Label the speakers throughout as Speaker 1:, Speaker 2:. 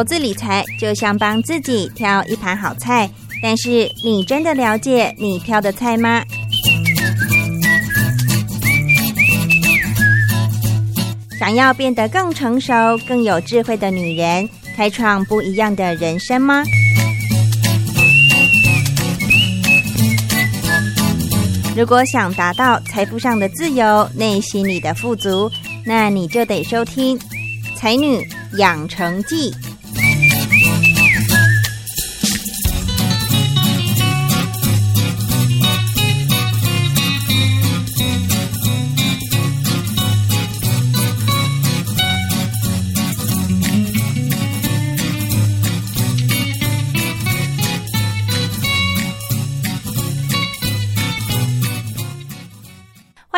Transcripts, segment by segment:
Speaker 1: 投资理财就像帮自己挑一盘好菜，但是你真的了解你挑的菜吗？想要变得更成熟、更有智慧的女人，开创不一样的人生吗？如果想达到财富上的自由、内心里的富足，那你就得收听《才女养成记》。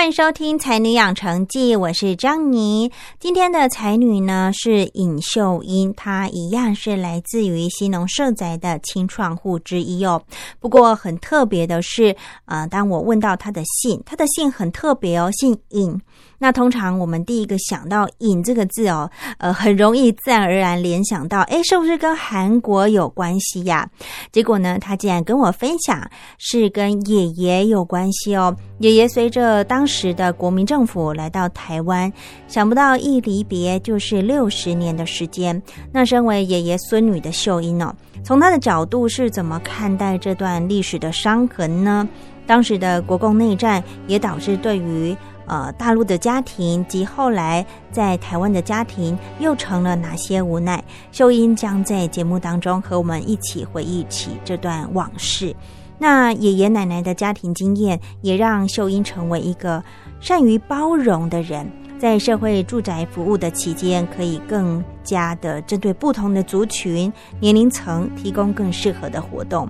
Speaker 1: 欢迎收听《才女养成记》，我是张妮。今天的才女呢是尹秀英，她一样是来自于西农社宅的青创户之一哦。不过很特别的是，呃，当我问到她的姓，她的姓很特别哦，姓尹。那通常我们第一个想到“尹”这个字哦，呃，很容易自然而然联想到，哎，是不是跟韩国有关系呀？结果呢，他竟然跟我分享是跟爷爷有关系哦。爷爷随着当时的国民政府来到台湾，想不到一离别就是六十年的时间。那身为爷爷孙女的秀英哦，从他的角度是怎么看待这段历史的伤痕呢？当时的国共内战也导致对于呃，大陆的家庭及后来在台湾的家庭又成了哪些无奈？秀英将在节目当中和我们一起回忆起这段往事。那爷爷奶奶的家庭经验也让秀英成为一个善于包容的人，在社会住宅服务的期间，可以更加的针对不同的族群、年龄层提供更适合的活动。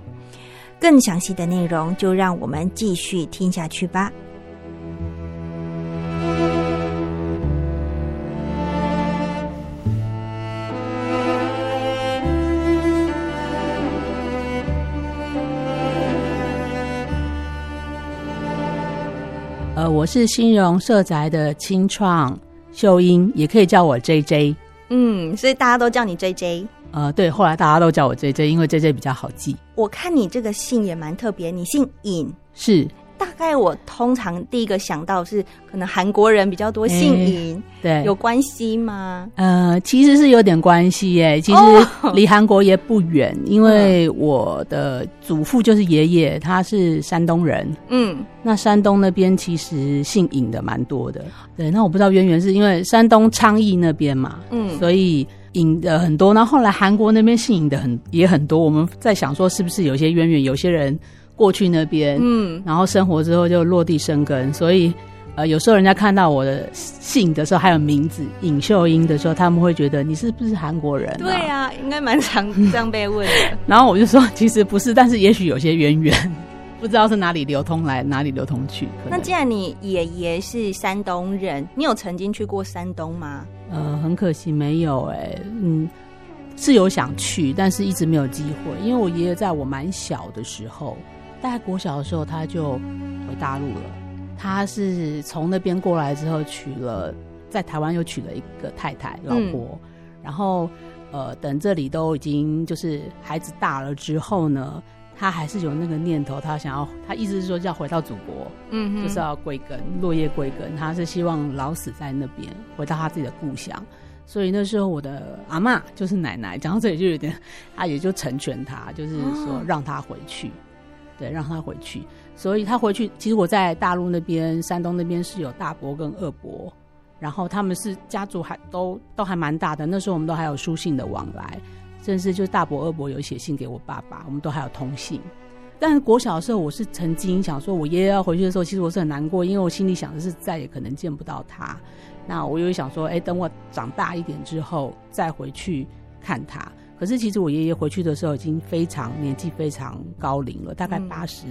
Speaker 1: 更详细的内容，就让我们继续听下去吧。
Speaker 2: 我是新荣社宅的清创秀英，也可以叫我 J J。
Speaker 1: 嗯，所以大家都叫你 J J。
Speaker 2: 呃，对，后来大家都叫我 J J，因为 J J 比较好记。
Speaker 1: 我看你这个姓也蛮特别，你姓尹，
Speaker 2: 是。
Speaker 1: 大概我通常第一个想到是，可能韩国人比较多姓尹，
Speaker 2: 对，
Speaker 1: 有关系吗？
Speaker 2: 呃，其实是有点关系耶。其实离韩国也不远，因为我的祖父就是爷爷，他是山东人。嗯，那山东那边其实姓尹的蛮多的。对，那我不知道渊源是因为山东昌邑那边嘛，嗯，所以尹的很多。那后来韩国那边姓尹的很也很多。我们在想说，是不是有些渊源？有些人。过去那边，嗯，然后生活之后就落地生根，所以，呃，有时候人家看到我的姓的时候，还有名字尹秀英的时候，他们会觉得你是不是韩国人？
Speaker 1: 对啊，应该蛮常这样被问的。
Speaker 2: 然后我就说，其实不是，但是也许有些渊源，不知道是哪里流通来，哪里流通去。
Speaker 1: 那既然你爷爷是山东人，你有曾经去过山东吗？
Speaker 2: 呃，很可惜没有，哎，嗯，是有想去，但是一直没有机会，因为我爷爷在我蛮小的时候。大概国小的时候，他就回大陆了。他是从那边过来之后，娶了在台湾又娶了一个太太老婆。然后，呃，等这里都已经就是孩子大了之后呢，他还是有那个念头，他想要，他意思是说要回到祖国，嗯，就是要归根，落叶归根。他是希望老死在那边，回到他自己的故乡。所以那时候我的阿妈就是奶奶，讲到这里就有点，他也就成全他，就是说让他回去。对，让他回去，所以他回去。其实我在大陆那边，山东那边是有大伯跟二伯，然后他们是家族还都都还蛮大的。那时候我们都还有书信的往来，甚至就是大伯二伯有写信给我爸爸，我们都还有通信。但是国小的时候，我是曾经想说，我爷爷要回去的时候，其实我是很难过，因为我心里想的是再也可能见不到他。那我又想说，哎，等我长大一点之后再回去看他。可是其实我爷爷回去的时候已经非常年纪非常高龄了，大概八十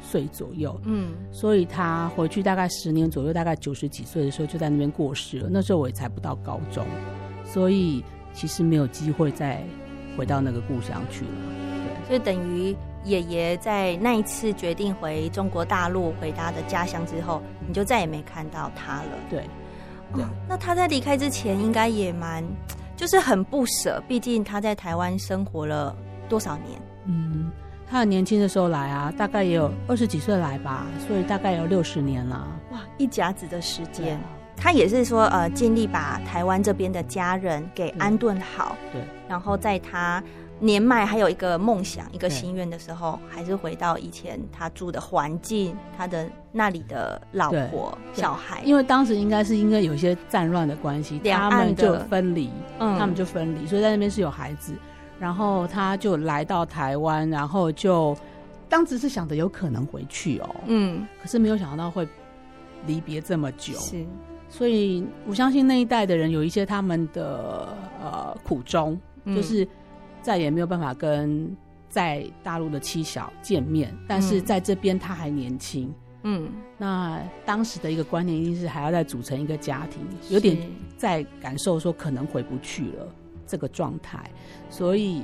Speaker 2: 岁左右。嗯，所以他回去大概十年左右，大概九十几岁的时候就在那边过世了。那时候我也才不到高中，所以其实没有机会再回到那个故乡去了。
Speaker 1: 对，所以等于爷爷在那一次决定回中国大陆回他的家乡之后，你就再也没看到他了。
Speaker 2: 对，
Speaker 1: 那他在离开之前应该也蛮。就是很不舍，毕竟他在台湾生活了多少年？
Speaker 2: 嗯，他很年轻的时候来啊，大概也有二十几岁来吧，所以大概有六十年了。
Speaker 1: 哇，一甲子的时间。他也是说，呃，尽力把台湾这边的家人给安顿好，
Speaker 2: 对，
Speaker 1: 然后在他年迈还有一个梦想、一个心愿的时候，还是回到以前他住的环境，他的那里的老婆、小孩，
Speaker 2: 因为当时应该是因为有一些战乱的关系，他们就分离，
Speaker 1: 嗯。
Speaker 2: 他们就分离，所以在那边是有孩子，然后他就来到台湾，然后就当时是想着有可能回去哦，
Speaker 1: 嗯，
Speaker 2: 可是没有想到会离别这么久，
Speaker 1: 是，
Speaker 2: 所以我相信那一代的人有一些他们的呃苦衷，
Speaker 1: 嗯。
Speaker 2: 就是再也没有办法跟在大陆的妻小见面，但是
Speaker 1: 嗯。
Speaker 2: 在这边他还年轻。
Speaker 1: 嗯，
Speaker 2: 那当时的一个观念一定是还要再组成一个家庭，有点在感受说可能回不去了这个状态，所以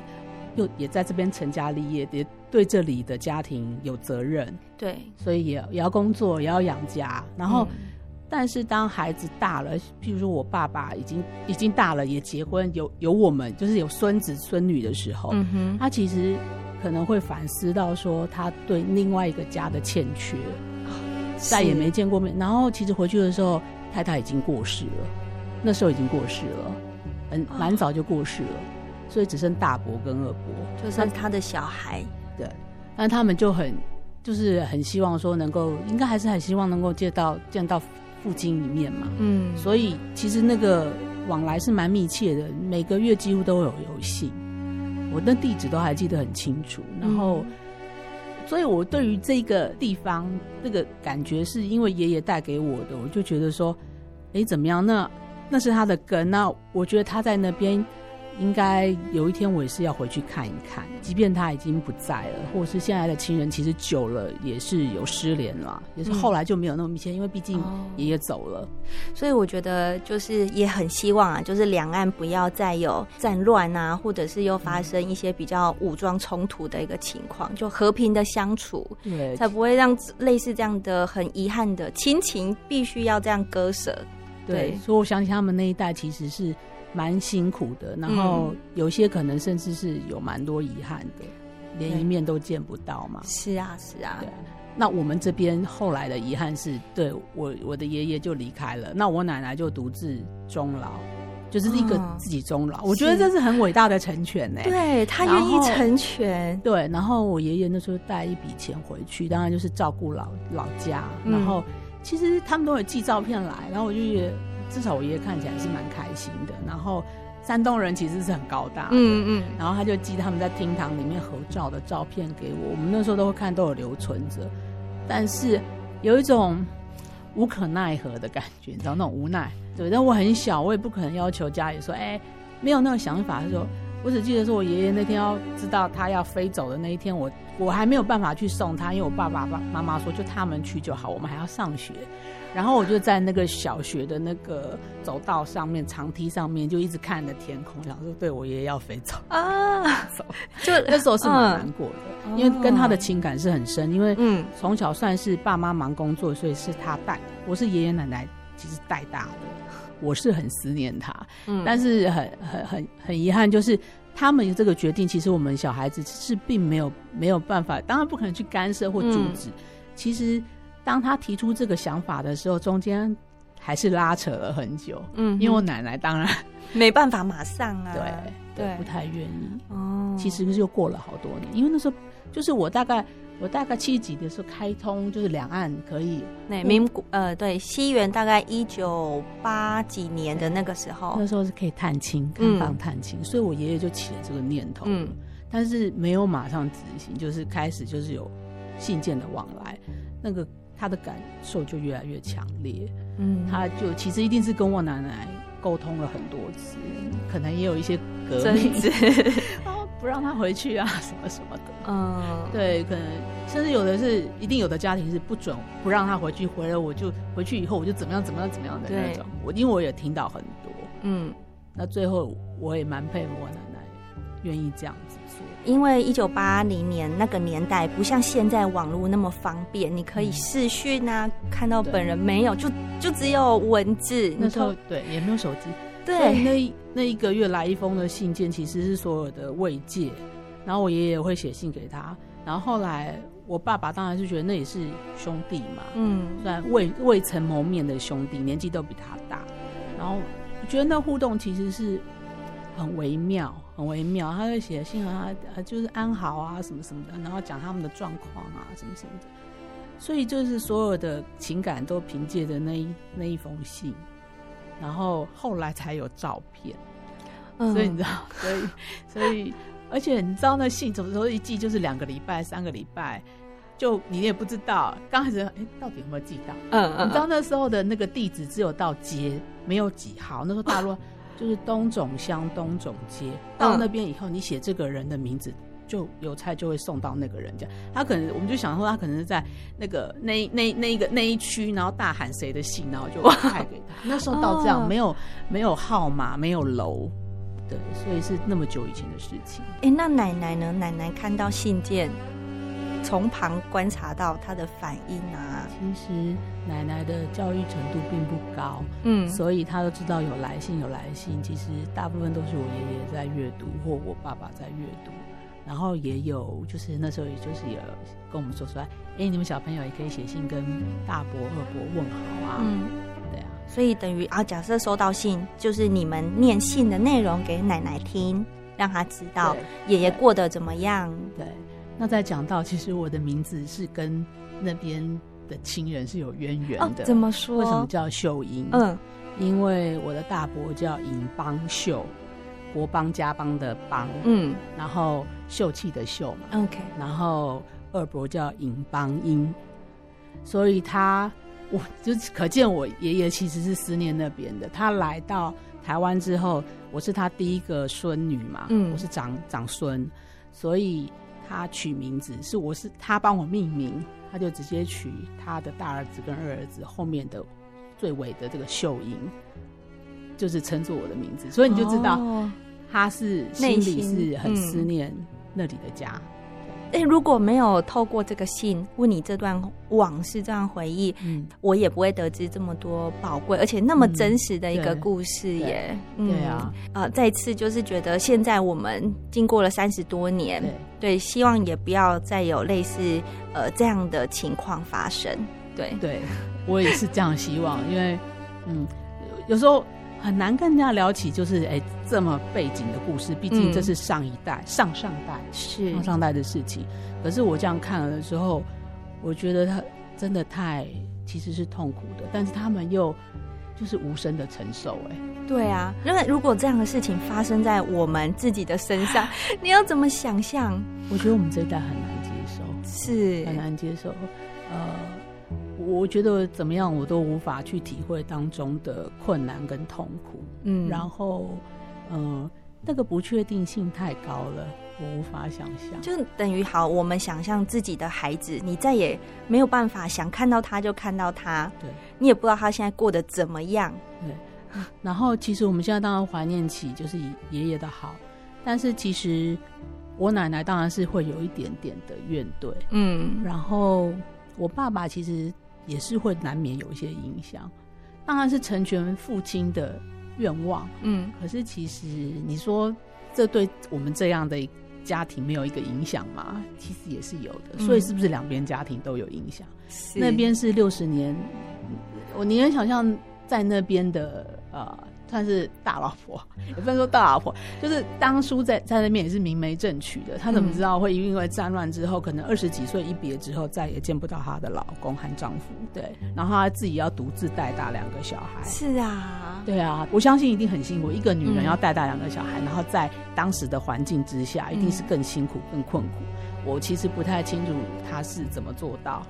Speaker 2: 又也在这边成家立业，也对这里的家庭有责任，
Speaker 1: 对，
Speaker 2: 所以也也要工作，也要养家。然后，
Speaker 1: 嗯
Speaker 2: 但是当孩子大了，譬如说我爸爸已经已经大了，也结婚，有有我们就是有孙子孙女的时候，
Speaker 1: 嗯哼，
Speaker 2: 他其实可能会反思到说他对另外一个家的欠缺。再也没见过面。然后其实回去的时候，太太已经过世了，那时候已经过世了，很
Speaker 1: 哦
Speaker 2: 蛮早就过世了，所以只剩大伯跟二伯。
Speaker 1: 就是他的小孩，
Speaker 2: 对，但他们就很就是很希望说能够，应该还是很希望能够见到见到父亲一面嘛。
Speaker 1: 嗯，
Speaker 2: 所以其实那个往来是蛮密切的，每个月几乎都有游戏，我的地址都还记得很清楚。然后，所以我对于这个地方那个感觉，是因为爷爷带给我的，我就觉得说，诶，怎么样？那那是他的根，那我觉得他在那边。应该有一天我也是要回去看一看，即便他已经不在了，或者是现在的亲人，其实久了也是有失联了，也是后来就没有那么密切，因为毕竟
Speaker 1: 哦
Speaker 2: 爷爷走了。
Speaker 1: 所以我觉得就是也很希望啊，就是两岸不要再有战乱啊，或者是又发生一些比较武装冲突的一个情况，就和平的相处，
Speaker 2: 对，
Speaker 1: 才不会让类似这样的很遗憾的亲情必须要这样割舍。
Speaker 2: 对，所以我想起他们那一代其实是蛮辛苦的，然后有些可能甚至是有蛮多遗憾的，连一面都见不到嘛。
Speaker 1: 是啊，是啊。
Speaker 2: 对，那我们这边后来的遗憾是，对我我的爷爷就离开了，那我奶奶就独自终老，就是一个
Speaker 1: 哦
Speaker 2: 自己终老。我觉得这是很伟大的成全呢、
Speaker 1: 对他愿意成全，
Speaker 2: 对，然后我爷爷那时候带一笔钱回去，当然就是照顾老老家。
Speaker 1: 嗯。
Speaker 2: 然后其实他们都有寄照片来，然后我就觉得至少我爷爷看起来是蛮开心的。然后山东人其实是很高大的，
Speaker 1: 嗯嗯，
Speaker 2: 然后他就寄他们在厅堂里面合照的照片给我，我们那时候都会看，都有留存着。但是有一种无可奈何的感觉，你知道那种无奈。对，但我很小，我也不可能要求家里说，哎，没有那个想法。他说，我只记得说我爷爷那天要知道他要飞走的那一天，我我还没有办法去送他，因为我爸爸爸妈妈说就他们去就好，我们还要上学。然后我就在那个小学的那个走道上面、长梯上面，就一直看着天空，想说，对我爷爷要飞走。
Speaker 1: 啊，
Speaker 2: 走，
Speaker 1: 就
Speaker 2: 那时候是蛮难过的，
Speaker 1: 嗯
Speaker 2: 因为跟他的情感是很深，因为
Speaker 1: 嗯
Speaker 2: 从小算是爸妈忙工作，所以是他带，我是爷爷奶奶其实带大的，我是很思念他，
Speaker 1: 嗯，
Speaker 2: 但是很很很很遗憾，就是他们这个决定，其实我们小孩子是并没有没有办法，当然不可能去干涉或阻止。其实当他提出这个想法的时候，中间还是拉扯了很久，
Speaker 1: 嗯，
Speaker 2: 因为我奶奶当然
Speaker 1: 没办法马上啊，
Speaker 2: 对
Speaker 1: 对。
Speaker 2: 不太愿意。
Speaker 1: 哦，
Speaker 2: 其实又过了好多年，因为那时候就是我大概我大概七几的时候开通，就是两岸可以
Speaker 1: 那民国呃对西元大概一九八几年的那个时候。
Speaker 2: 那，时候是可以探亲，
Speaker 1: 嗯
Speaker 2: 开放探亲，所以我爷爷就起了这个念头，
Speaker 1: 嗯。
Speaker 2: 但是没有马上执行，就是开始就是有信件的往来，那个他的感受就越来越强烈，
Speaker 1: 嗯，
Speaker 2: 他就其实一定是跟我奶奶沟通了很多次，可能也有一些革
Speaker 1: 争
Speaker 2: 命，
Speaker 1: 执，
Speaker 2: 哦不让他回去啊 什么什么的。
Speaker 1: 嗯，
Speaker 2: 对，可能甚至有的是一定有的家庭是不准不让他回去，回了我就回去以后我就怎么样怎么样怎么样的那
Speaker 1: 对。
Speaker 2: 种。我因为我也听到很多，
Speaker 1: 嗯，
Speaker 2: 那最后我也蛮佩服我奶奶愿意这样子做。
Speaker 1: 因为一九八零年那个年代不像现在网络那么方便，你可以视讯啊，看到本人没有，就就只有文字。
Speaker 2: 那时候
Speaker 1: 你
Speaker 2: 对也没有手机，
Speaker 1: 对，
Speaker 2: 那一那一个月来一封的信件，其实是所有的慰藉。然后我爷爷会写信给他，然后后来我爸爸当然是觉得那也是兄弟嘛，
Speaker 1: 嗯
Speaker 2: 虽然未未曾谋面的兄弟，年纪都比他大，然后我觉得那互动其实是很微妙，很微妙。他会写信啊，啊就是安好啊什么什么的，然后讲他们的状况啊什么什么的，所以就是所有的情感都凭借着那一那一封信，然后后来才有照片。
Speaker 1: 嗯
Speaker 2: 所以你知道，所以所以，而且你知道那信怎么说一寄就是两个礼拜、三个礼拜，就你也不知道。刚开始哎，到底有没有寄到？
Speaker 1: 嗯嗯，
Speaker 2: 你知道那时候的那个地址只有到街，没有几号。那时候大陆就是东总乡东总街，到那边以后，你写这个人的名字。就邮差就会送到那个人家，他可能我们就想说他可能是在那个那那那一个那一区，然后大喊谁的信，然后就派给他。那时候到这样，
Speaker 1: 哦
Speaker 2: 没有没有号码，没有楼，对，所以是那么久以前的事情。
Speaker 1: 哎，那奶奶呢？奶奶看到信件，从旁观察到他的反应啊，
Speaker 2: 其实奶奶的教育程度并不高，
Speaker 1: 嗯
Speaker 2: 所以他都知道有来信有来信。其实大部分都是我爷爷在阅读，或我爸爸在阅读。然后也有，就是那时候也就是有跟我们说出来，哎，你们小朋友也可以写信跟大伯、二伯问好啊，
Speaker 1: 嗯，
Speaker 2: 对啊，
Speaker 1: 所以等于啊，假设收到信，就是你们念信的内容给奶奶听，让她知道
Speaker 2: 对
Speaker 1: 爷爷过得怎么样。
Speaker 2: 对。那再讲到，其实我的名字是跟那边的亲人是有渊源
Speaker 1: 哦
Speaker 2: 的。，
Speaker 1: 怎么说？
Speaker 2: 为什么叫秀英？
Speaker 1: 嗯
Speaker 2: 因为我的大伯叫尹邦秀，国邦家邦的邦，
Speaker 1: 嗯
Speaker 2: 然后秀气的秀嘛
Speaker 1: ，，OK，
Speaker 2: 然后二伯叫尹邦英，所以他我就可见我爷爷其实是思念那边的。他来到台湾之后，我是他第一个孙女嘛，
Speaker 1: 嗯
Speaker 2: 我是长长孙，所以他取名字是我是他帮我命名，他就直接取他的大儿子跟二儿子后面的最尾的这个秀英，就是称作我的名字，所以你就知道
Speaker 1: 哦。
Speaker 2: 他是
Speaker 1: 内
Speaker 2: 心里是很
Speaker 1: 嗯。
Speaker 2: 思念那里的家。
Speaker 1: 哎，如果没有透过这个信问你这段往事、这段回忆，
Speaker 2: 嗯，
Speaker 1: 我也不会得知这么多宝贵而且那么
Speaker 2: 嗯
Speaker 1: 真实的一个故事耶。
Speaker 2: 对啊，
Speaker 1: 嗯，呃，再次就是觉得现在我们经过了三十多年，
Speaker 2: 对。
Speaker 1: 对，希望也不要再有类似呃这样的情况发生。对，
Speaker 2: 对，我也是这样希望，因为嗯，有时候很难跟人家聊起，就是哎这么背景的故事，毕竟
Speaker 1: 嗯
Speaker 2: 这是上一代、上上代、
Speaker 1: 是
Speaker 2: 上上代的事情。可是我这样看了的时候，我觉得他真的太其实是痛苦的，但是他们又就是无声的承受、哎，
Speaker 1: 对啊，因为如果这样的事情发生在我们自己的身上，你要怎么想象？
Speaker 2: 我觉得我们这一代很难接受。
Speaker 1: 是
Speaker 2: 很难接受。呃，我觉得怎么样，我都无法去体会当中的困难跟痛苦。
Speaker 1: 嗯
Speaker 2: 然后，呃，那个不确定性太高了，我无法想象。
Speaker 1: 就等于好，我们想象自己的孩子，你再也没有办法想看到他就看到他，
Speaker 2: 对
Speaker 1: 你也不知道他现在过得怎么样。
Speaker 2: 对。然后，其实我们现在当然怀念起就是爷爷的好，但是其实我奶奶当然是会有一点点的怨怼。
Speaker 1: 嗯
Speaker 2: 然后我爸爸其实也是会难免有一些影响，当然是成全父亲的愿望。
Speaker 1: 嗯，
Speaker 2: 可是其实你说这对我们这样的家庭没有一个影响吗？其实也是有的。
Speaker 1: 嗯
Speaker 2: 所以是不是两边家庭都有影响？
Speaker 1: 是
Speaker 2: 那边是六十年，我宁愿想象在那边的呃。算是大老婆，也不能说大老婆，就是当初在在那边也是明媒正娶的。她怎么知道会因为战乱之后，可能二十几岁一别之后，再也见不到她的老公和丈夫？对，然后她自己要独自带大两个小孩。
Speaker 1: 是啊，
Speaker 2: 对啊，我相信一定很辛苦。一个女人
Speaker 1: 嗯
Speaker 2: 要带大两个小孩，然后在当时的环境之下，一定是更辛苦、更困苦。我其实不太清楚她是怎么做到，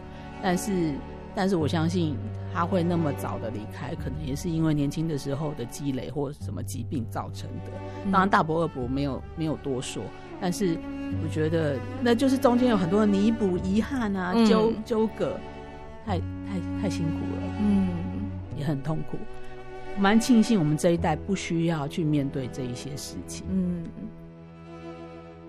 Speaker 2: 但是，但是我相信她会那么早的离开，可能也是因为年轻的时候的积累或什么疾病造成的。
Speaker 1: 嗯
Speaker 2: 当然，大伯、二伯没有没有多说，但是我觉得那就是中间有很多的弥补、遗憾啊、
Speaker 1: 嗯
Speaker 2: 纠纠葛，太太太辛苦了。
Speaker 1: 嗯，
Speaker 2: 也很痛苦。蛮庆幸我们这一代不需要去面对这一些事情。
Speaker 1: 嗯，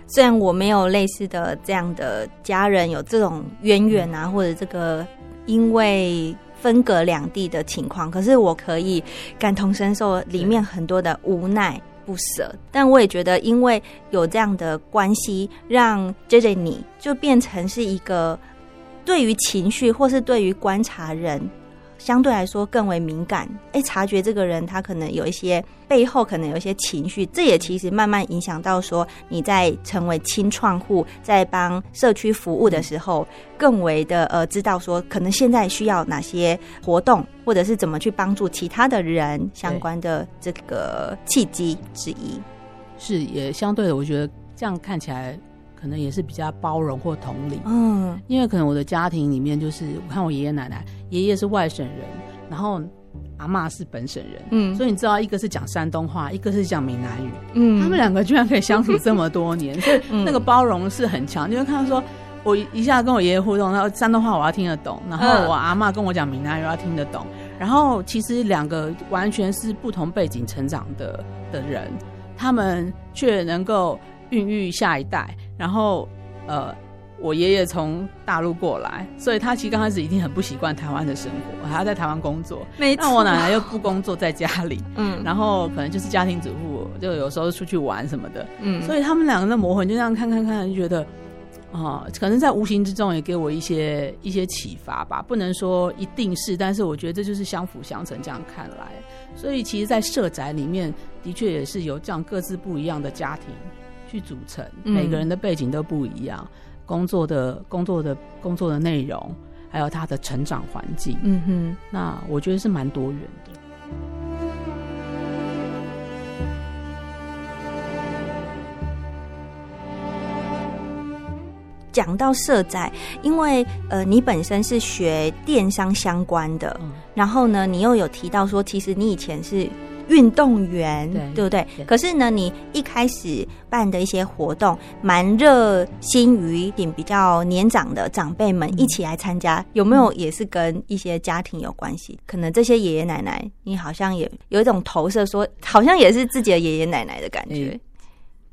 Speaker 1: 虽然我没有类似的这样的家人有这种渊源啊，或者这个因为分隔两地的情况，可是我可以感同身受里面很多的无奈不舍。但我也觉得，因为有这样的关系，让 J J 你就变成是一个对于情绪或是对于观察人。相对来说更为敏感，哎，察觉这个人他可能有一些背后可能有一些情绪，这也其实慢慢影响到说你在成为清创户，在帮社区服务的时候，更为的呃知道说可能现在需要哪些活动，或者是怎么去帮助其他的人相关的这个契机之一。
Speaker 2: 是也相对的，我觉得这样看起来可能也是比较包容或同理，
Speaker 1: 嗯，
Speaker 2: 因为可能我的家庭里面就是我看我爷爷奶奶。爷爷是外省人，然后阿妈是本省人，
Speaker 1: 嗯，
Speaker 2: 所以你知道，一个是讲山东话，一个是讲闽南语，
Speaker 1: 嗯，
Speaker 2: 他们两个居然可以相处这么多年，所以那个包容是很强。你会看到说，我一下跟我爷爷互动，然后山东话我要听得懂，然后我阿妈跟我讲闽南语要听得懂，然后其实两个完全是不同背景成长的的人，他们却能够孕育下一代，然后呃。我爷爷从大陆过来，所以他其实刚开始一定很不习惯台湾的生活，还要在台湾工作。
Speaker 1: 那
Speaker 2: 我奶奶又不工作，在家里，
Speaker 1: 嗯，
Speaker 2: 然后可能就是家庭主妇，就有时候出去玩什么的，
Speaker 1: 嗯，
Speaker 2: 所以他们两个的磨合就这样看看看，就觉得啊，可能在无形之中也给我一些一些启发吧。不能说一定是，但是我觉得这就是相辅相成。这样看来，所以其实，在社宅里面，的确也是有这样各自不一样的家庭去组成，每个人的背景都不一样。工作的工作的工作的内容，还有他的成长环境，
Speaker 1: 嗯哼，
Speaker 2: 那我觉得是蛮多元的。
Speaker 1: 讲到社宅，因为呃，你本身是学电商相关的，然后呢，你又有提到说，其实你以前是。运动员，对不对？可是呢，你一开始办的一些活动，蛮热心于一点比较年长的长辈们一起来参加，有没有也是跟一些家庭有关系？可能这些爷爷奶奶，你好像也有一种投射，说好像也是自己的爷爷奶奶的感觉。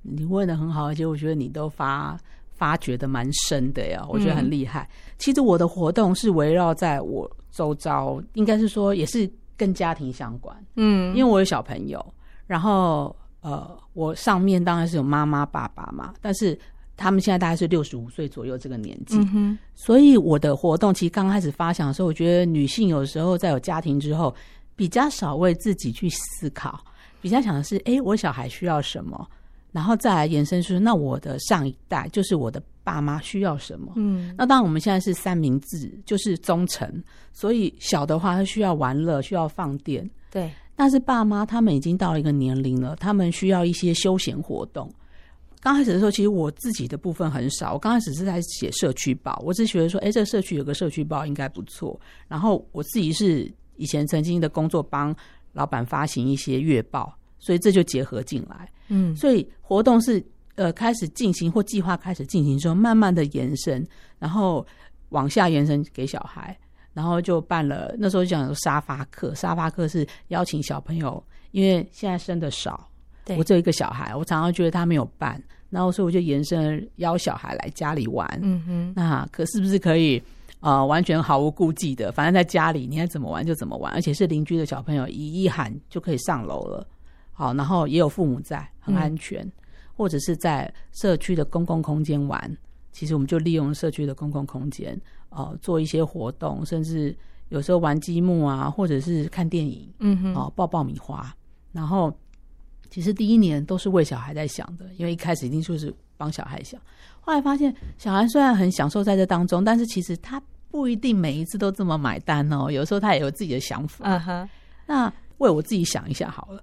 Speaker 2: 你问的很好，而且我觉得你都发发掘的蛮深的呀，我觉得很厉害。其实我的活动是围绕在我周遭，应该是说也是。跟家庭相关，
Speaker 1: 嗯，
Speaker 2: 因为我有小朋友，然后呃，我上面当然是有妈妈、爸爸嘛，但是他们现在大概是六十五岁左右这个年纪，所以我的活动其实刚开始发想的时候，我觉得女性有时候在有家庭之后，比较少为自己去思考，比较想的是，哎，我小孩需要什么。然后再来延伸出，那我的上一代就是我的爸妈需要什么？
Speaker 1: 嗯，
Speaker 2: 那当然我们现在是三明治，就是忠诚，所以小的话他需要玩乐，需要放电。
Speaker 1: 对，
Speaker 2: 但是爸妈他们已经到了一个年龄了，他们需要一些休闲活动。刚开始的时候，其实我自己的部分很少，我刚开始是在写社区报，我只觉得说，哎，这个社区有个社区报应该不错。然后我自己是以前曾经的工作帮老板发行一些月报，所以这就结合进来。
Speaker 1: 嗯，
Speaker 2: 所以活动是呃开始进行或计划开始进行之后，慢慢的延伸，然后往下延伸给小孩，然后就办了。那时候讲沙发课，沙发课是邀请小朋友，因为现在生的少，我只有一个小孩，我常常觉得他没有办，然后所以我就延伸邀小孩来家里玩。
Speaker 1: 嗯哼，
Speaker 2: 那可是不是可以呃完全毫无顾忌的，反正在家里你爱怎么玩就怎么玩，而且是邻居的小朋友一一喊就可以上楼了。好，然后也有父母在，很安全，或者是在社区的公共空间玩。其实我们就利用社区的公共空间，呃，做一些活动，甚至有时候玩积木啊，或者是看电影，
Speaker 1: 嗯哼，
Speaker 2: 哦，爆爆米花。然后其实第一年都是为小孩在想的，因为一开始一定就是帮小孩想。后来发现，小孩虽然很享受在这当中，但是其实他不一定每一次都这么买单哦。有时候他也有自己的想法。
Speaker 1: 嗯哼，
Speaker 2: 那为我自己想一下好了。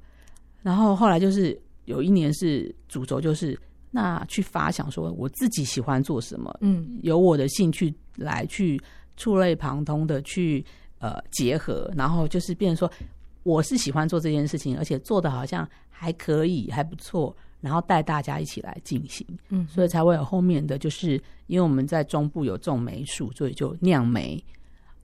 Speaker 2: 然后后来就是有一年是主轴，就是那去发想说我自己喜欢做什么，
Speaker 1: 嗯，
Speaker 2: 由我的兴趣来去触类旁通的去呃结合，然后就是变成说我是喜欢做这件事情，而且做的好像还可以还不错，然后带大家一起来进行，
Speaker 1: 嗯，
Speaker 2: 所以才会有后面的就是因为我们在中部有种梅树，所以就酿梅。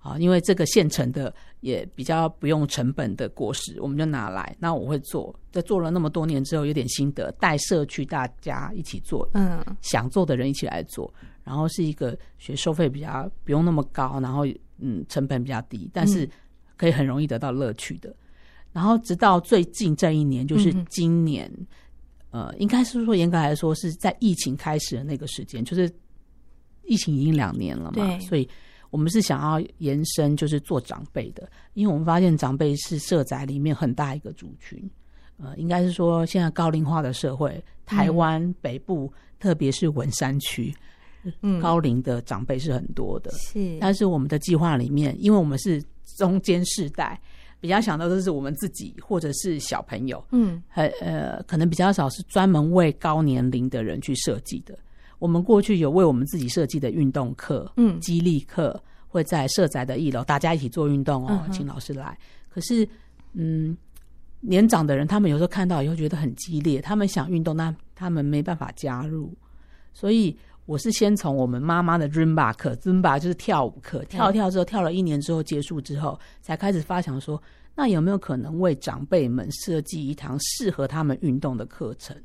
Speaker 2: 啊，因为这个现成的也比较不用成本的果实，我们就拿来。那我会做，在做了那么多年之后，有点心得，带社区大家一起做，
Speaker 1: 嗯，
Speaker 2: 想做的人一起来做，然后是一个学收费比较不用那么高，然后嗯成本比较低，但是可以很容易得到乐趣的。然后直到最近这一年，就是今年，呃，应该是说严格来说是在疫情开始的那个时间，就是疫情已经两年了嘛，所以我们是想要延伸，就是做长辈的，因为我们发现长辈是社宅里面很大一个族群。呃，应该是说现在高龄化的社会，台湾北部特别是文山区，嗯，高龄的长辈是很多的。
Speaker 1: 是，
Speaker 2: 但是我们的计划里面，因为我们是中间世代，比较想到的是我们自己或者是小朋友，嗯，很呃，可能比较少是专门为高年龄的人去设计的。我们过去有为我们自己设计的运动课，嗯，激励课会在社宅的一楼，大家一起做运动哦，请老师来。可是，嗯。年长的人，他们有时候看到以后觉得很激烈，他们想运动，那他们没办法加入。所以我是先从我们妈妈的 Zumba 课，Zumba 就是跳舞课，跳跳之后跳了一年之后结束之后，才开始发想说，那有没有可能为长辈们设计一堂适合他们运动的课程？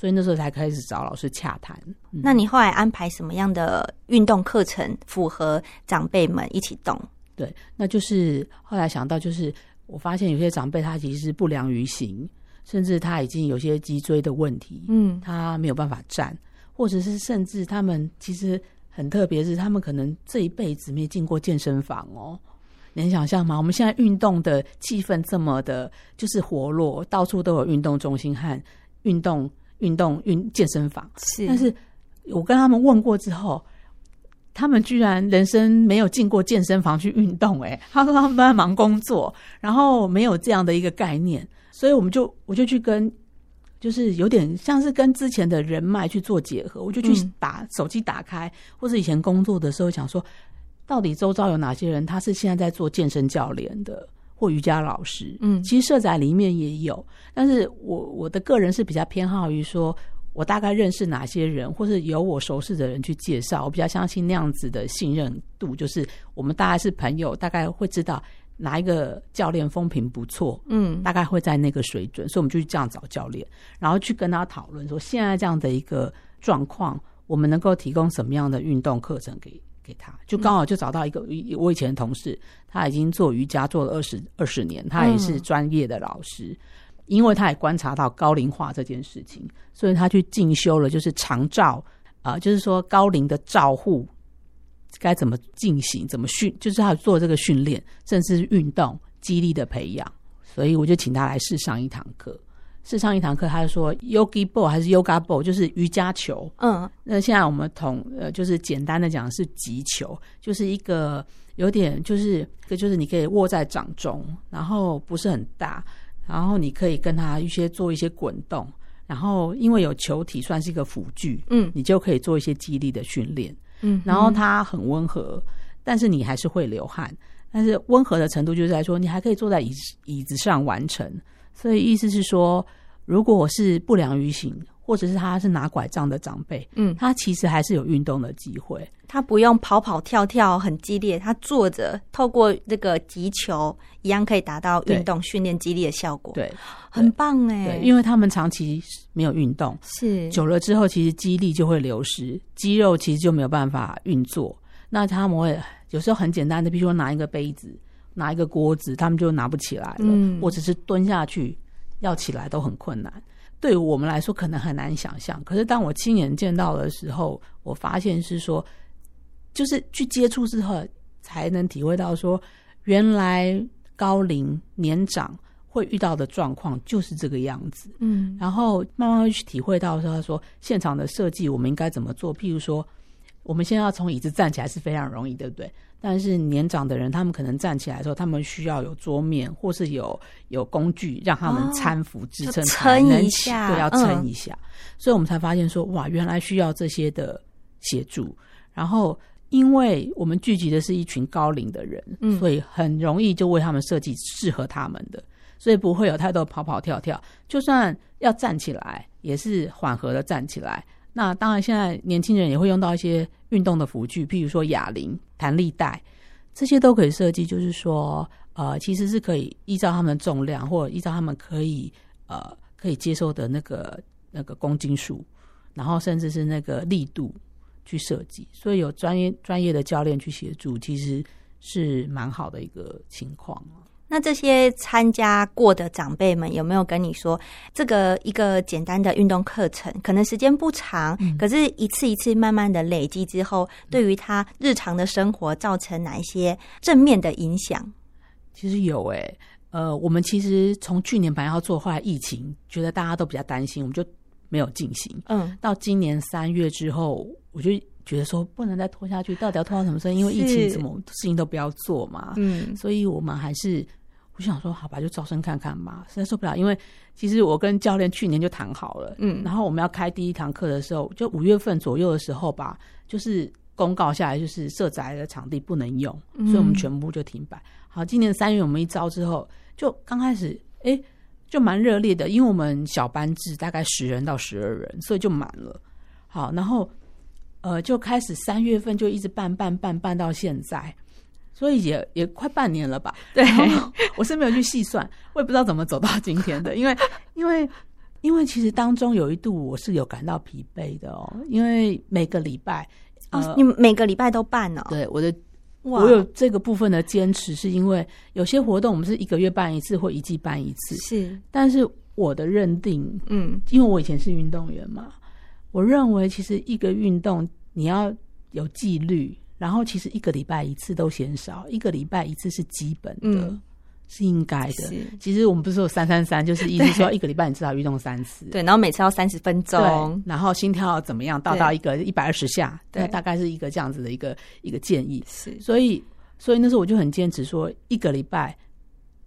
Speaker 2: 所以那时候才开始找老师洽谈。
Speaker 1: 那你后来安排什么样的运动课程符合长辈们一起动？
Speaker 2: 对，那就是后来想到就是。我发现有些长辈他其实是不良于行，甚至他已经有些脊椎的问题，嗯，他没有办法站，或者是甚至他们其实很特别，是他们可能这一辈子没进过健身房哦。能想象吗？我们现在运动的气氛这么的，就是活络，到处都有运动中心和运动、运动、运健身房。
Speaker 1: 是，
Speaker 2: 但是我跟他们问过之后。他们居然人生没有进过健身房去运动，哎，他说他们都在忙工作，然后没有这样的一个概念，所以我们就我就去跟，就是有点像是跟之前的人脉去做结合，我就去把手机打开，或者以前工作的时候想说，到底周遭有哪些人他是现在在做健身教练的或瑜伽老师？嗯，其实社宅里面也有，但是我我的个人是比较偏好于说。我大概认识哪些人，或是由我熟识的人去介绍，我比较相信那样子的信任度，就是我们大概是朋友，大概会知道哪一个教练风评不错，嗯，大概会在那个水准，所以我们就去这样找教练，然后去跟他讨论说，现在这样的一个状况，我们能够提供什么样的运动课程给给他，就刚好就找到一个我以前的同事，他已经做瑜伽做了二十二十年，他也是专业的老师。因为他也观察到高龄化这件事情，所以他去进修了，就是长照啊，就是说高龄的照护该怎么进行，怎么训，就是他做这个训练，甚至是运动、激励的培养。所以我就请他来试上一堂课。试上一堂课，他就说 Yogi Ball 还是 Yoga Ball，就是瑜伽球。嗯，那现在我们统呃，就是简单的讲是击球，就是一个有点就是个就是你可以握在掌中，然后不是很大。然后你可以跟他一些做一些滚动，然后因为有球体算是一个辅具，嗯，你就可以做一些肌力的训练，嗯，然后它很温和，但是你还是会流汗，但是温和的程度就是在说你还可以坐在椅椅子上完成，所以意思是说，如果我是不良于行。或者是他是拿拐杖的长辈，嗯，他其实还是有运动的机会。
Speaker 1: 他不用跑跑跳跳很激烈，他坐着透过这个击球一样可以达到运动训练肌力的效果。
Speaker 2: 对，
Speaker 1: 很棒哎。
Speaker 2: 对，因为他们长期没有运动，
Speaker 1: 是
Speaker 2: 久了之后，其实肌力就会流失，肌肉其实就没有办法运作。那他们会有时候很简单的，比如说拿一个杯子、拿一个锅子，他们就拿不起来了，或者是蹲下去要起来都很困难。对我们来说可能很难想象，可是当我亲眼见到的时候，我发现是说，就是去接触之后才能体会到说，原来高龄年长会遇到的状况就是这个样子。嗯，然后慢慢会去体会到说，他说现场的设计我们应该怎么做？譬如说，我们现在要从椅子站起来是非常容易，对不对？但是年长的人，他们可能站起来的时候，他们需要有桌面，或是有有工具让他们搀扶支撑，
Speaker 1: 撑一下，
Speaker 2: 对，要撑一下。所以我们才发现说，哇，原来需要这些的协助。然后，因为我们聚集的是一群高龄的人，所以很容易就为他们设计适合他们的，所以不会有太多跑跑跳跳。就算要站起来，也是缓和的站起来。那当然，现在年轻人也会用到一些运动的辅具，譬如说哑铃、弹力带，这些都可以设计。就是说，呃，其实是可以依照他们重量，或者依照他们可以呃可以接受的那个那个公斤数，然后甚至是那个力度去设计。所以有专业专业的教练去协助，其实是蛮好的一个情况
Speaker 1: 那这些参加过的长辈们有没有跟你说，这个一个简单的运动课程，可能时间不长，可是一次一次慢慢的累积之后，对于他日常的生活造成哪一些正面的影响？
Speaker 2: 其实有诶、呃，我们其实从去年本来要做，后来疫情觉得大家都比较担心，我们就没有进行。
Speaker 1: 嗯，
Speaker 2: 到今年三月之后，我就觉得说不能再拖下去，到底要拖到什么时候？因为疫情
Speaker 1: 是
Speaker 2: 什么事情都不要做嘛。
Speaker 1: 嗯，
Speaker 2: 所以我们还是我就想说，好吧，就招生看看嘛。实在受不了，因为其实我跟教练去年就谈好了，
Speaker 1: 嗯
Speaker 2: 然后我们要开第一堂课的时候，就五月份左右的时候吧，就是公告下来，就是社宅的场地不能用，
Speaker 1: 嗯
Speaker 2: 所以我们全部就停摆。好，今年三月我们一招之后，就刚开始哎、诶就蛮热烈的，因为我们小班制大概十人到十二人，所以就满了。好，然后呃就开始三月份就一直办办办办到现在，所以也也快半年了吧。
Speaker 1: 对，
Speaker 2: 我是没有去细算，我也不知道怎么走到今天的，因为 因为因为其实当中有一度我是有感到疲惫的哦，因为每个礼拜。
Speaker 1: 哦
Speaker 2: 呃，
Speaker 1: 你们每个礼拜都办哦？
Speaker 2: 对我的
Speaker 1: 哇，
Speaker 2: 我有这个部分的坚持，是因为有些活动我们是一个月办一次或一季办一次，
Speaker 1: 是，
Speaker 2: 但是我的认定，
Speaker 1: 嗯
Speaker 2: 因为我以前是运动员嘛，我认为其实一个运动你要有纪律，然后其实一个礼拜一次都嫌少，一个礼拜一次是基本的，
Speaker 1: 嗯
Speaker 2: 是应该的。其实我们不是说三三三，就是意思说一个礼拜你至少运动三次。
Speaker 1: 对，然后每次要三十分钟，，
Speaker 2: 然后心跳怎么样，到
Speaker 1: 对
Speaker 2: 到一个一百二十下，
Speaker 1: 对
Speaker 2: 那大概是一个这样子的一个一个建议。
Speaker 1: 是，
Speaker 2: 所以，所以那时候我就很坚持说，一个礼拜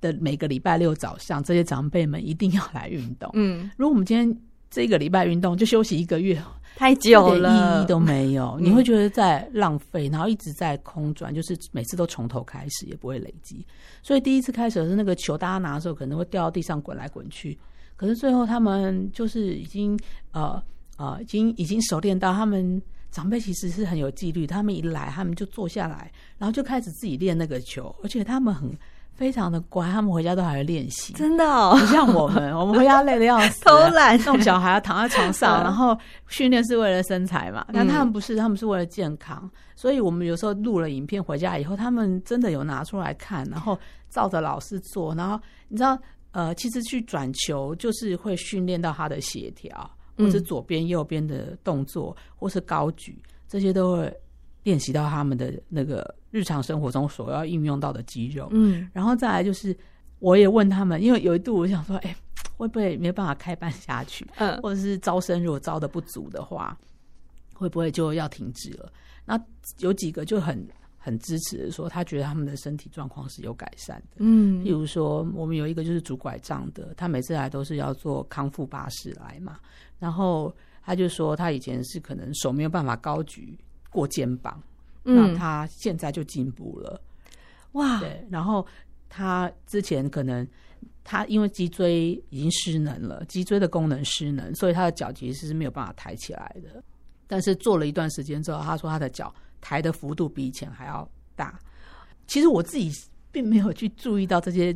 Speaker 2: 的每个礼拜六早上，这些长辈们一定要来运动。
Speaker 1: 嗯，
Speaker 2: 如果我们今天这个礼拜运动就休息一个月，
Speaker 1: 太
Speaker 2: 一
Speaker 1: 久
Speaker 2: 点
Speaker 1: 了，
Speaker 2: 意义都没有，
Speaker 1: 嗯
Speaker 2: 你会觉得在浪费，然后一直在空转，就是每次都从头开始，也不会累积。所以第一次开始的是那个球，大家拿的时候可能会掉到地上滚来滚去，可是最后他们就是已经呃呃，已经已经熟练到他们。长辈其实是很有纪律，他们一来，他们就坐下来，然后就开始自己练那个球，而且他们很非常的乖，他们回家都还会练习。
Speaker 1: 真的哦。
Speaker 2: 不，像我们，我们回家累的要死，
Speaker 1: 偷懒。
Speaker 2: 弄小孩要躺在床上，
Speaker 1: 嗯。
Speaker 2: 然后训练是为了身材嘛，但
Speaker 1: 嗯
Speaker 2: 他们不是，他们是为了健康。所以我们有时候录了影片回家以后，他们真的有拿出来看，然后照着老师做，然后你知道，呃，其实去转球就是会训练到他的协调，
Speaker 1: 嗯
Speaker 2: 或是左边右边的动作，或是高举，这些都会练习到他们的那个日常生活中所要应用到的肌肉。
Speaker 1: 嗯，
Speaker 2: 然后再来就是，我也问他们，因为有一度我想说，哎、会不会没办法开办下去，
Speaker 1: 嗯
Speaker 2: 或者是招生如果招的不足的话，会不会就要停止了？那有几个就很很支持的说，他觉得他们的身体状况是有改善的。
Speaker 1: 嗯
Speaker 2: 譬如说，我们有一个就是拄拐杖的，他每次来都是要做康复巴士来嘛，然后他就说他以前是可能手没有办法高举过肩膀，那
Speaker 1: 嗯，
Speaker 2: 他现在就进步了。
Speaker 1: 哇，
Speaker 2: 对，然后他之前可能他因为脊椎已经失能了，脊椎的功能失能，所以他的脚其实是没有办法抬起来的。但是做了一段时间之后，他说他的脚抬的幅度比以前还要大。其实我自己并没有去注意到这些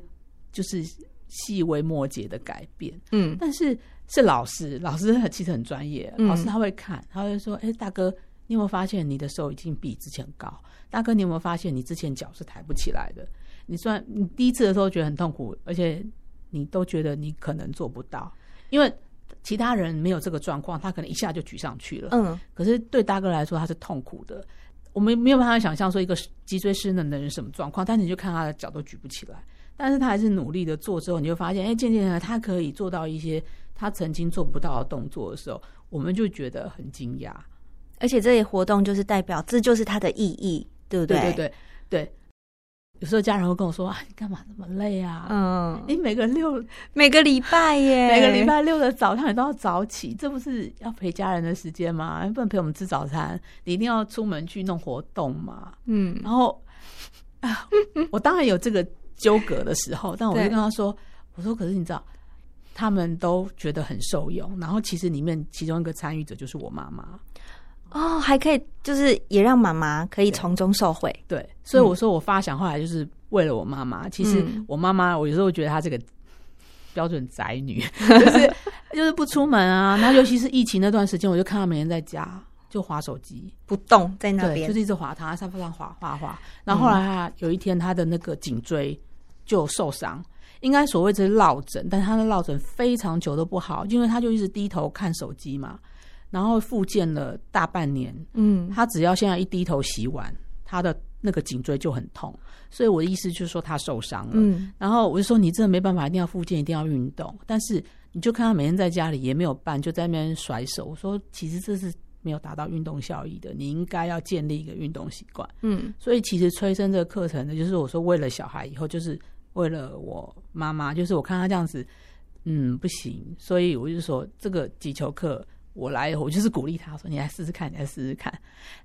Speaker 2: 就是细微末节的改变，
Speaker 1: 嗯
Speaker 2: 但是是老师，老师其实很专业，
Speaker 1: 嗯
Speaker 2: 老师他会看，他会说：“哎、大哥，你有没有发现你的手已经比之前高？大哥，你有没有发现你之前脚是抬不起来的？你虽然你第一次的时候觉得很痛苦，而且你都觉得你可能做不到，因为其他人没有这个状况，他可能一下就举上去了。
Speaker 1: 嗯，
Speaker 2: 可是对大哥来说，他是痛苦的。我们没有办法想象说一个脊椎失能的人什么状况，但是你就看他的脚都举不起来，但是他还是努力的做之后，你就发现，哎，渐渐的他可以做到一些他曾经做不到的动作的时候，我们就觉得很惊讶。
Speaker 1: 而且这些活动就是代表，这就是它的意义，对不对
Speaker 2: 对对对对，有时候家人会跟我说：“啊，你干嘛那么累啊？
Speaker 1: 嗯，
Speaker 2: 你每个六
Speaker 1: 每个礼拜耶，
Speaker 2: 每个礼拜六的早上你都要早起，这不是要陪家人的时间吗？不能陪我们吃早餐，你一定要出门去弄活动嘛。”
Speaker 1: 嗯
Speaker 2: 然后啊，我当然有这个纠葛的时候，但我就跟他说：“我说，可是你知道，他们都觉得很受用。然后其实里面其中一个参与者就是我妈妈，
Speaker 1: 哦，还可以，就是也让妈妈可以
Speaker 2: 对
Speaker 1: 从中受惠，
Speaker 2: 对，所以我说我发想后来就是为了我妈妈。其实
Speaker 1: 嗯
Speaker 2: 我妈妈，我有时候觉得她这个标准宅女，就是就是不出门啊。然后尤其是疫情那段时间，我就看她每天在家，就划手机，
Speaker 1: 不动在那
Speaker 2: 对，
Speaker 1: 边，
Speaker 2: 就是一直划他，沙发上划划划。然后后来他有一天他的那个颈椎就受伤，应该所谓是落枕，但他的落枕非常久都不好，因为他就一直低头看手机嘛，然后复健了大半年，
Speaker 1: 嗯
Speaker 2: 他只要现在一低头洗碗，他的那个颈椎就很痛。所以我的意思就是说他受伤了。
Speaker 1: 嗯
Speaker 2: 然后我就说你真的没办法，一定要复健，一定要运动。但是你就看他每天在家里也没有办，就在那边甩手。我说其实这是没有达到运动效益的，你应该要建立一个运动习惯。
Speaker 1: 嗯
Speaker 2: 所以其实催生这个课程呢，就是我说为了小孩以后，就是为了我妈妈，就是我看他这样子，嗯，不行，所以我就说这个击球课我来，我就是鼓励他说你来试试看，你来试试看。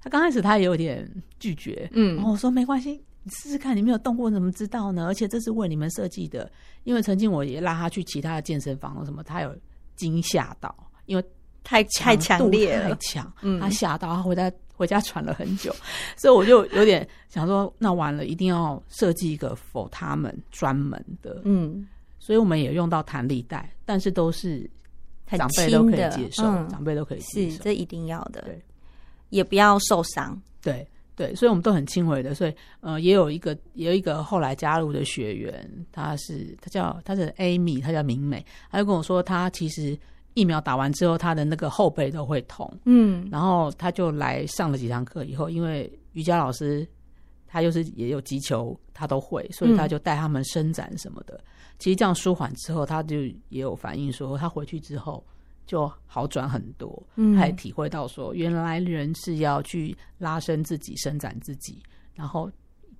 Speaker 2: 他刚开始他也有点拒绝，然后
Speaker 1: 嗯
Speaker 2: 我说没关系，你试试看，你没有动过怎么知道呢？而且这是为你们设计的，因为曾经我也拉他去其他的健身房什么，他有惊吓到，因为
Speaker 1: 太太强烈了，
Speaker 2: 太强，
Speaker 1: 嗯。
Speaker 2: 他吓到，他回家回家喘了很久，所以我就有点想说，那完了，一定要设计一个否他们专门的，
Speaker 1: 嗯，
Speaker 2: 所以我们也用到弹力带，但是都是
Speaker 1: 很
Speaker 2: 长辈都可以接受，
Speaker 1: 嗯
Speaker 2: 长辈都可以接受，
Speaker 1: 是这一定要的
Speaker 2: 对，
Speaker 1: 也不要受伤，
Speaker 2: 对对，所以我们都很轻微的，所以呃，也有一个也有一个后来加入的学员，他是他叫他是 Amy，他叫明美，他就跟我说，他其实疫苗打完之后，他的那个后背都会痛。
Speaker 1: 嗯
Speaker 2: 然后他就来上了几堂课以后，因为瑜伽老师他又是也有击球，他都会，所以他就带他们伸展什么的。其实这样舒缓之后，他就也有反映说，他回去之后就好转很多。
Speaker 1: 嗯。
Speaker 2: 他也体会到说，原来人是要去拉伸自己、伸展自己，然后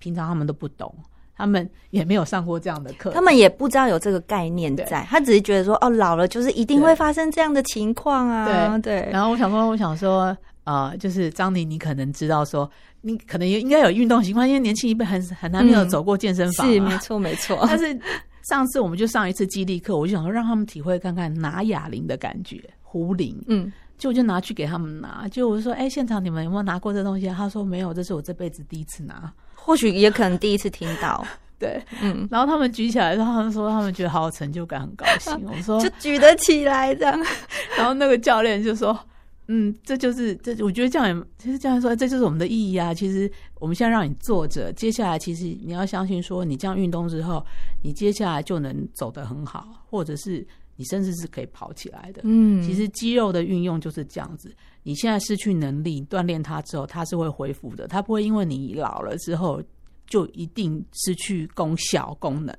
Speaker 2: 平常他们都不懂，他们也没有上过这样的课，
Speaker 1: 他们也不知道有这个概念在，他只是觉得说，哦，老了就是一定会发生这样的情况啊，对，
Speaker 2: 然后我想说，我想说，呃，就是张宁，你可能知道说，你可能也应该有运动习惯，因为年轻一辈很很难没有
Speaker 1: 嗯。
Speaker 2: 走过健身房、啊。
Speaker 1: 是没。错没错，
Speaker 2: 但是上次我们就上一次激励课，我就想说让他们体会看看拿哑铃的感觉，壶铃，
Speaker 1: 嗯
Speaker 2: 就我就拿去给他们拿，就我就说，哎、现场你们有没有拿过这东西啊？他说没有，这是我这辈子第一次拿。
Speaker 1: 或许也可能第一次听到，
Speaker 2: 对，
Speaker 1: 嗯，
Speaker 2: 然后他们举起来，然后他们说他们觉得好有成就感，很高兴。我说
Speaker 1: 就举得起来这样，
Speaker 2: 然后那个教练就说：“嗯，这就是这，我觉得这样也，其实教练说这就是我们的意义啊。其实我们现在让你坐着，接下来其实你要相信说，你这样运动之后，你接下来就能走得很好，或者是你甚至是可以跑起来的。
Speaker 1: 嗯
Speaker 2: 其实肌肉的运用就是这样子，你现在失去能力，锻炼它之后，它是会恢复的，它不会因为你老了之后就一定失去功效功能，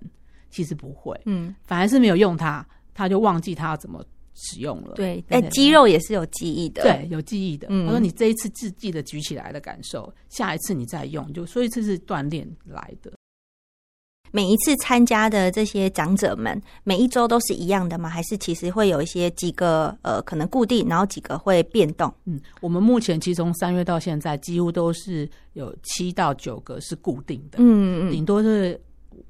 Speaker 2: 其实不会。”
Speaker 1: 嗯，
Speaker 2: 反而是没有用它，它就忘记它要怎么使用了。
Speaker 1: 对，
Speaker 2: 对
Speaker 1: 但肌肉也是有记忆的，
Speaker 2: 对，有记忆的。
Speaker 1: 嗯
Speaker 2: 他说你这一次自记得举起来的感受，下一次你再用，就所以这是锻炼来的。
Speaker 1: 每一次参加的这些长者们，每一周都是一样的吗？还是其实会有一些几个呃可能固定，然后几个会变动？
Speaker 2: 嗯，我们目前其实从三月到现在，几乎都是有七到九个是固定的，
Speaker 1: 嗯
Speaker 2: 顶多是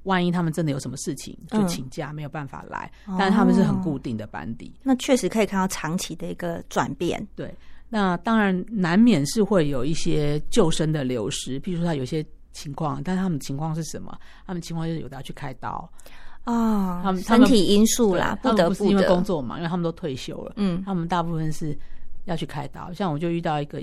Speaker 2: 万一他们真的有什么事情就
Speaker 1: 嗯
Speaker 2: 请假没有办法来，
Speaker 1: 哦
Speaker 2: 但是他们是很固定的班底。
Speaker 1: 那确实可以看到长期的一个转变。
Speaker 2: 对，那当然难免是会有一些救生的流失，譬如说他有些情况，但他们情况是什么？他们情况就是有的要去开刀，
Speaker 1: 啊、
Speaker 2: 他们他们
Speaker 1: 身体因素啦，
Speaker 2: 不
Speaker 1: 得不
Speaker 2: 不是因为工。作嘛，因为他们都退休了，
Speaker 1: 嗯
Speaker 2: 他们大部分是要去开刀。像我就遇到一个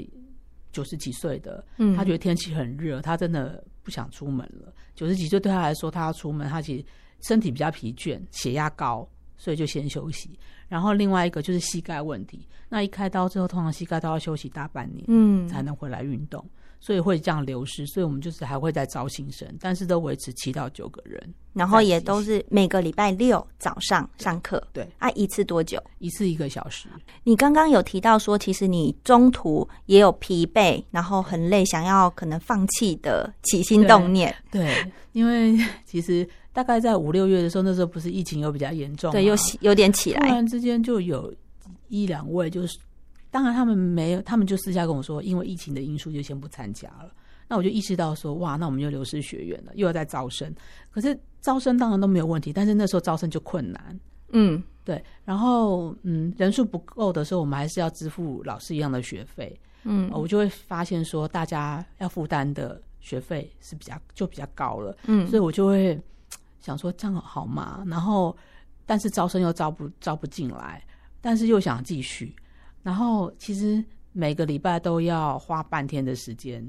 Speaker 2: 九十几岁的，
Speaker 1: 嗯，
Speaker 2: 他觉得天气很热，他真的不想出门了。九十几岁对他来说，他要出门，他其实身体比较疲倦，血压高，所以就先休息。然后另外一个就是膝盖问题，那一开刀之后，通常膝盖都要休息大半年，
Speaker 1: 嗯
Speaker 2: 才能回来运动，所以会这样流失。所以我们就是还会再招新生，但是都维持七到九个人，
Speaker 1: 然后也都是每个礼拜六早上上课。
Speaker 2: 对，
Speaker 1: 啊，一次多久？
Speaker 2: 一次一个小时。
Speaker 1: 你刚刚有提到说，其实你中途也有疲惫，然后很累，想要可能放弃的起心动念，
Speaker 2: 对，因为其实大概在五六月的时候，那时候不是疫情又比较严重嘛，
Speaker 1: 对，又有点起来，
Speaker 2: 突然之间就有一两位，就是当然他们没有，他们就私下跟我说，因为疫情的因素就先不参加了。那我就意识到说，哇，那我们就流失学员了，又要再招生。可是招生当然都没有问题，但是那时候招生就困难。
Speaker 1: 嗯
Speaker 2: 对，然后嗯，人数不够的时候，我们还是要支付老师一样的学费。
Speaker 1: 嗯
Speaker 2: 呃我就会发现说，大家要负担的学费是比较就比较高了。
Speaker 1: 嗯
Speaker 2: 所以我就会想说这样好吗？然后但是招生又招不招不进来，但是又想继续，然后其实每个礼拜都要花半天的时间，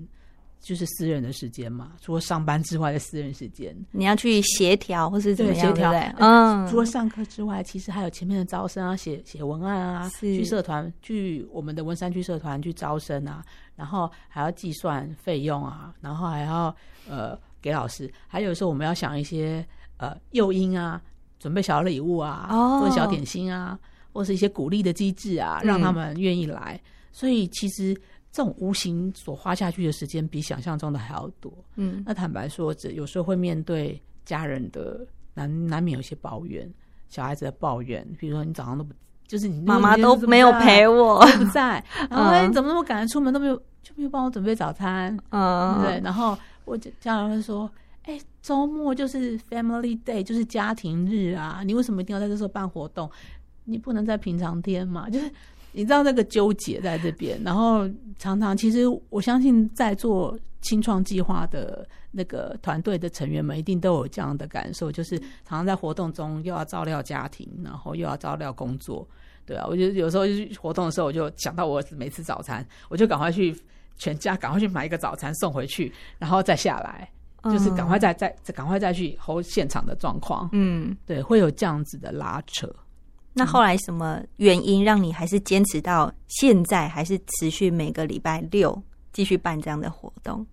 Speaker 2: 就是私人的时间嘛，除了上班之外的私人时间。
Speaker 1: 你要去协调或是怎么样，对不对？嗯，
Speaker 2: 除了上课之外，其实还有前面的招生啊，写写文案啊，去社团，去我们的文山区社团去招生啊，然后还要计算费用啊，然后还要呃给老师，还有时候我们要想一些呃诱因啊，准备小礼物啊，
Speaker 1: 哦。
Speaker 2: 或者小点心啊，或是一些鼓励的机制啊，
Speaker 1: 嗯。
Speaker 2: 让他们愿意来。所以其实这种无形所花下去的时间，比想象中的还要多。
Speaker 1: 嗯。
Speaker 2: 那坦白说，这有时候会面对家人的难难免有些抱怨，小孩子的抱怨，比如说你早上都不，就是你
Speaker 1: 妈妈都没有陪
Speaker 2: 我，
Speaker 1: 我，
Speaker 2: 不在，然后你怎么那么赶着出门？都没有就没有帮我准备早餐，
Speaker 1: 嗯，
Speaker 2: 对，然后我家家人会说，哎，周末就是 Family Day，就是家庭日啊，你为什么一定要在这时候办活动？你不能在平常天嘛？就是你知道那个纠结在这边，然后常常其实我相信在做清创计划的那个团队的成员们一定都有这样的感受，就是常常在活动中又要照料家庭，然后又要照料工作。对啊，我觉得有时候就是活动的时候，我就想到我儿子每次早餐，我就赶快去全家赶快去买一个早餐送回去，然后再下来，就是赶快再再再赶快再去 hold 现场的状况。
Speaker 1: 嗯。
Speaker 2: 对，会有这样子的拉扯。
Speaker 1: 那后来什么原因让你还是坚持到现在，还是持续每个礼拜六继续办这样的活动？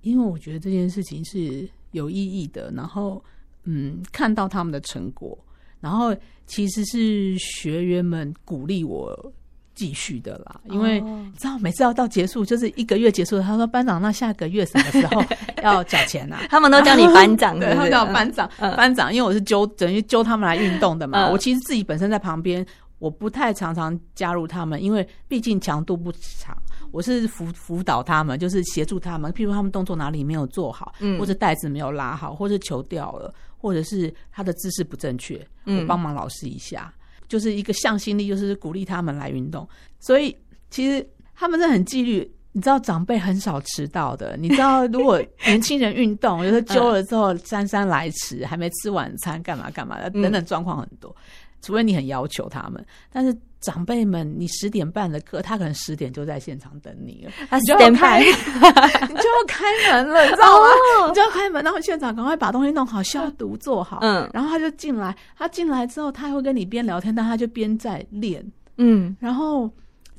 Speaker 2: 因为我觉得这件事情是有意义的，然后嗯，看到他们的成果，然后其实是学员们鼓励我继续的啦。因为
Speaker 1: 哦
Speaker 2: 你知道，每次要到结束，就是一个月结束，他说班长，那下个月什么时候 要缴钱啊？
Speaker 1: 他们都叫你班长，
Speaker 2: 对，他们叫我班长，
Speaker 1: 嗯
Speaker 2: 班长，因为我是揪，等于揪他们来运动的嘛。
Speaker 1: 嗯
Speaker 2: 我其实自己本身在旁边，我不太常常加入他们，因为毕竟强度不长。我是辅辅导他们，就是协助他们，譬如他们动作哪里没有做好，
Speaker 1: 嗯
Speaker 2: 或者带子没有拉好，或者球掉了，或者是他的姿势不正确，
Speaker 1: 嗯
Speaker 2: 我帮忙老师一下，就是一个向心力，就是鼓励他们来运动。所以其实他们是很纪律。你知道长辈很少迟到的，你知道如果年轻人运动，有时候揪了之后姗姗来迟，还没吃晚餐，干嘛干嘛的，
Speaker 1: 嗯
Speaker 2: 等等状况很多。除非你很要求他们，但是长辈们，你十点半的课，他可能十点就在现场等你了，
Speaker 1: 他
Speaker 2: 你就要开，你就要开门了，你知道吗？
Speaker 1: 哦
Speaker 2: 你就要开门，然后现场赶快把东西弄好，消毒做好，
Speaker 1: 嗯
Speaker 2: 然后他就进来，他进来之后，他会跟你边聊天，但他就边在练，
Speaker 1: 嗯，
Speaker 2: 然后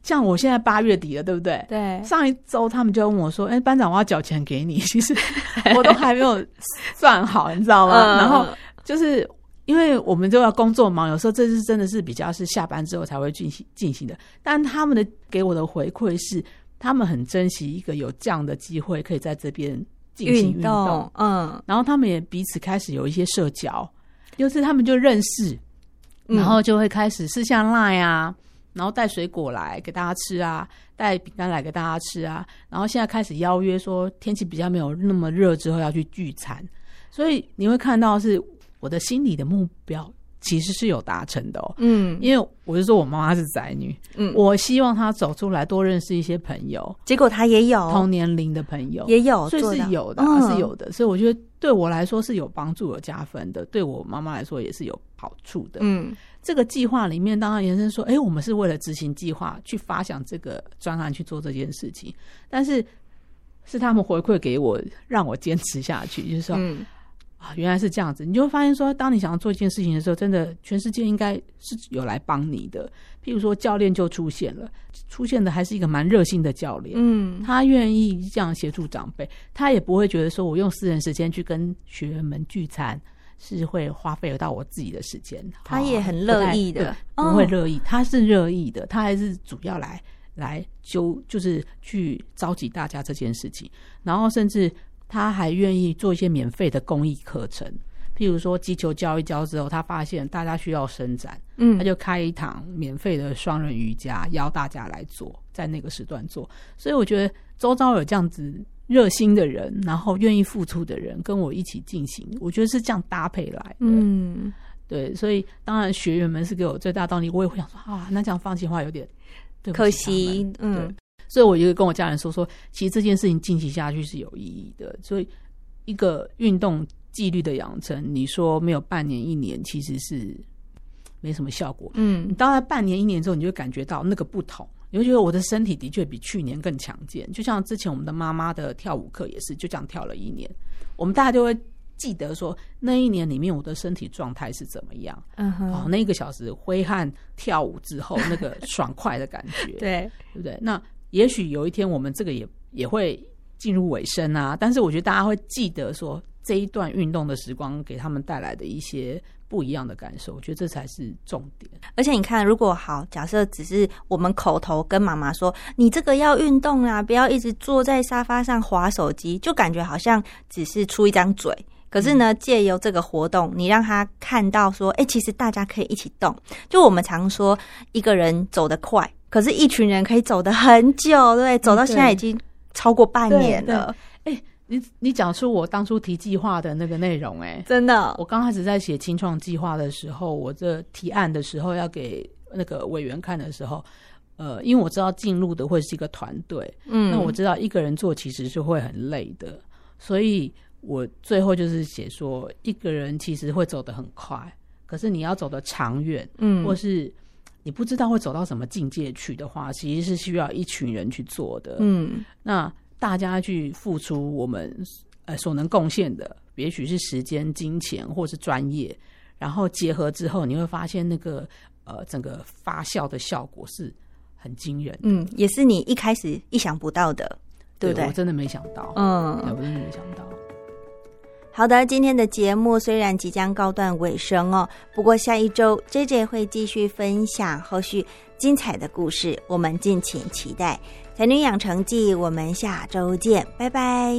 Speaker 2: 像我现在八月底了，对不对？
Speaker 1: 对，
Speaker 2: 上一周他们就问我说：“哎、班长，我要缴钱给你。”其实 我都还没有算好，你知道吗？
Speaker 1: 嗯
Speaker 2: 然后就是因为我们都要工作忙，有时候这是真的是比较是下班之后才会进行进行的。但他们的给我的回馈是，他们很珍惜一个有这样的机会可以在这边进行运动，
Speaker 1: 动，嗯，
Speaker 2: 然后他们也彼此开始有一些社交，就是他们就认识，
Speaker 1: 嗯
Speaker 2: 然后就会开始私下赖啊，然后带水果来给大家吃啊，带饼干来给大家吃啊，然后现在开始邀约说天气比较没有那么热之后要去聚餐，所以你会看到是我的心里的目标其实是有达成的哦。
Speaker 1: 嗯
Speaker 2: 因为我就说我妈妈是宅女，
Speaker 1: 嗯，
Speaker 2: 我希望她走出来多认识一些朋友，
Speaker 1: 结果她也有
Speaker 2: 同年龄的朋友，
Speaker 1: 也有
Speaker 2: 所以是有的、
Speaker 1: 嗯
Speaker 2: 是有的。所以我觉得对我来说是有帮助、有加分的，对我妈妈来说也是有好处的。
Speaker 1: 嗯
Speaker 2: 这个计划里面，当然延伸说，哎、我们是为了执行计划去发想这个专案去做这件事情，但是是他们回馈给我，让我坚持下去，就是说、
Speaker 1: 嗯
Speaker 2: 啊，原来是这样子，你就会发现说，当你想要做一件事情的时候，真的全世界应该是有来帮你的。譬如说，教练就出现了，出现的还是一个蛮热心的教练，
Speaker 1: 嗯
Speaker 2: 他愿意这样协助长辈，他也不会觉得说我用私人时间去跟学员们聚餐是会花费到我自己的时间。
Speaker 1: 他也很乐意的
Speaker 2: 不会乐意，他是乐意的，他还是主要来来揪，就是去召集大家这件事情，然后甚至他还愿意做一些免费的公益课程。譬如说击球教一教之后，他发现大家需要伸展，
Speaker 1: 嗯
Speaker 2: 他就开一堂免费的双人瑜伽，邀大家来做，在那个时段做。所以我觉得周遭有这样子热心的人，然后愿意付出的人，跟我一起进行，我觉得是这样搭配来的。
Speaker 1: 嗯
Speaker 2: 对，所以当然学员们是给我最大动力，我也会想说啊，那这样放弃的话有点对
Speaker 1: 可惜，嗯，
Speaker 2: 所以我就跟我家人说说，其实这件事情进行下去是有意义的。所以一个运动纪律的养成，你说没有半年一年，其实是没什么效果。
Speaker 1: 嗯
Speaker 2: 你，大概半年一年之后，你就会感觉到那个不同，你会觉得我的身体的确比去年更强健。就像之前我们的妈妈的跳舞课也是，就这样跳了一年，我们大家就会记得说那一年里面我的身体状态是怎么样。
Speaker 1: 嗯哼，
Speaker 2: 哦，那一个小时挥汗跳舞之后那个爽快的感觉，
Speaker 1: 对，
Speaker 2: 对不对？那也许有一天我们这个也也会进入尾声啊，但是我觉得大家会记得说这一段运动的时光给他们带来的一些。不一样的感受，我觉得这才是重点。
Speaker 1: 而且你看，如果好，假设只是我们口头跟妈妈说：“你这个要运动啊，不要一直坐在沙发上划手机”，就感觉好像只是出一张嘴。可是呢，借由这个活动，你让他看到说：“哎，其实大家可以一起动。”就我们常说，一个人走得快，可是一群人可以走得很久，对，走到现在已经超过半年了。
Speaker 2: 你你讲出我当初提计划的那个内容，哎，
Speaker 1: 真的，
Speaker 2: 我刚开始在写清创计划的时候，我这提案的时候要给那个委员看的时候，呃，因为我知道进入的会是一个团队，嗯，那我知道一个人做其实是会很累的，所以我最后就是写说，一个人其实会走得很快，可是你要走得长远，嗯，或是你不知道会走到什么境界去的话，其实是需要一群人去做的，嗯，那。大家去付出我们呃所能贡献的，也许是时间、金钱，或是专业，然后结合之后，你会发现那个呃整个发酵的效果是很惊人。
Speaker 1: 嗯，也是你一开始意想不到的，对不对？
Speaker 2: 我真的没想到，嗯，我真的没想到。
Speaker 1: 好的，今天的节目虽然即将告段尾声哦，不过下一周 J J 会继续分享后续精彩的故事，我们敬请期待。才女养成记，我们下周见，拜拜。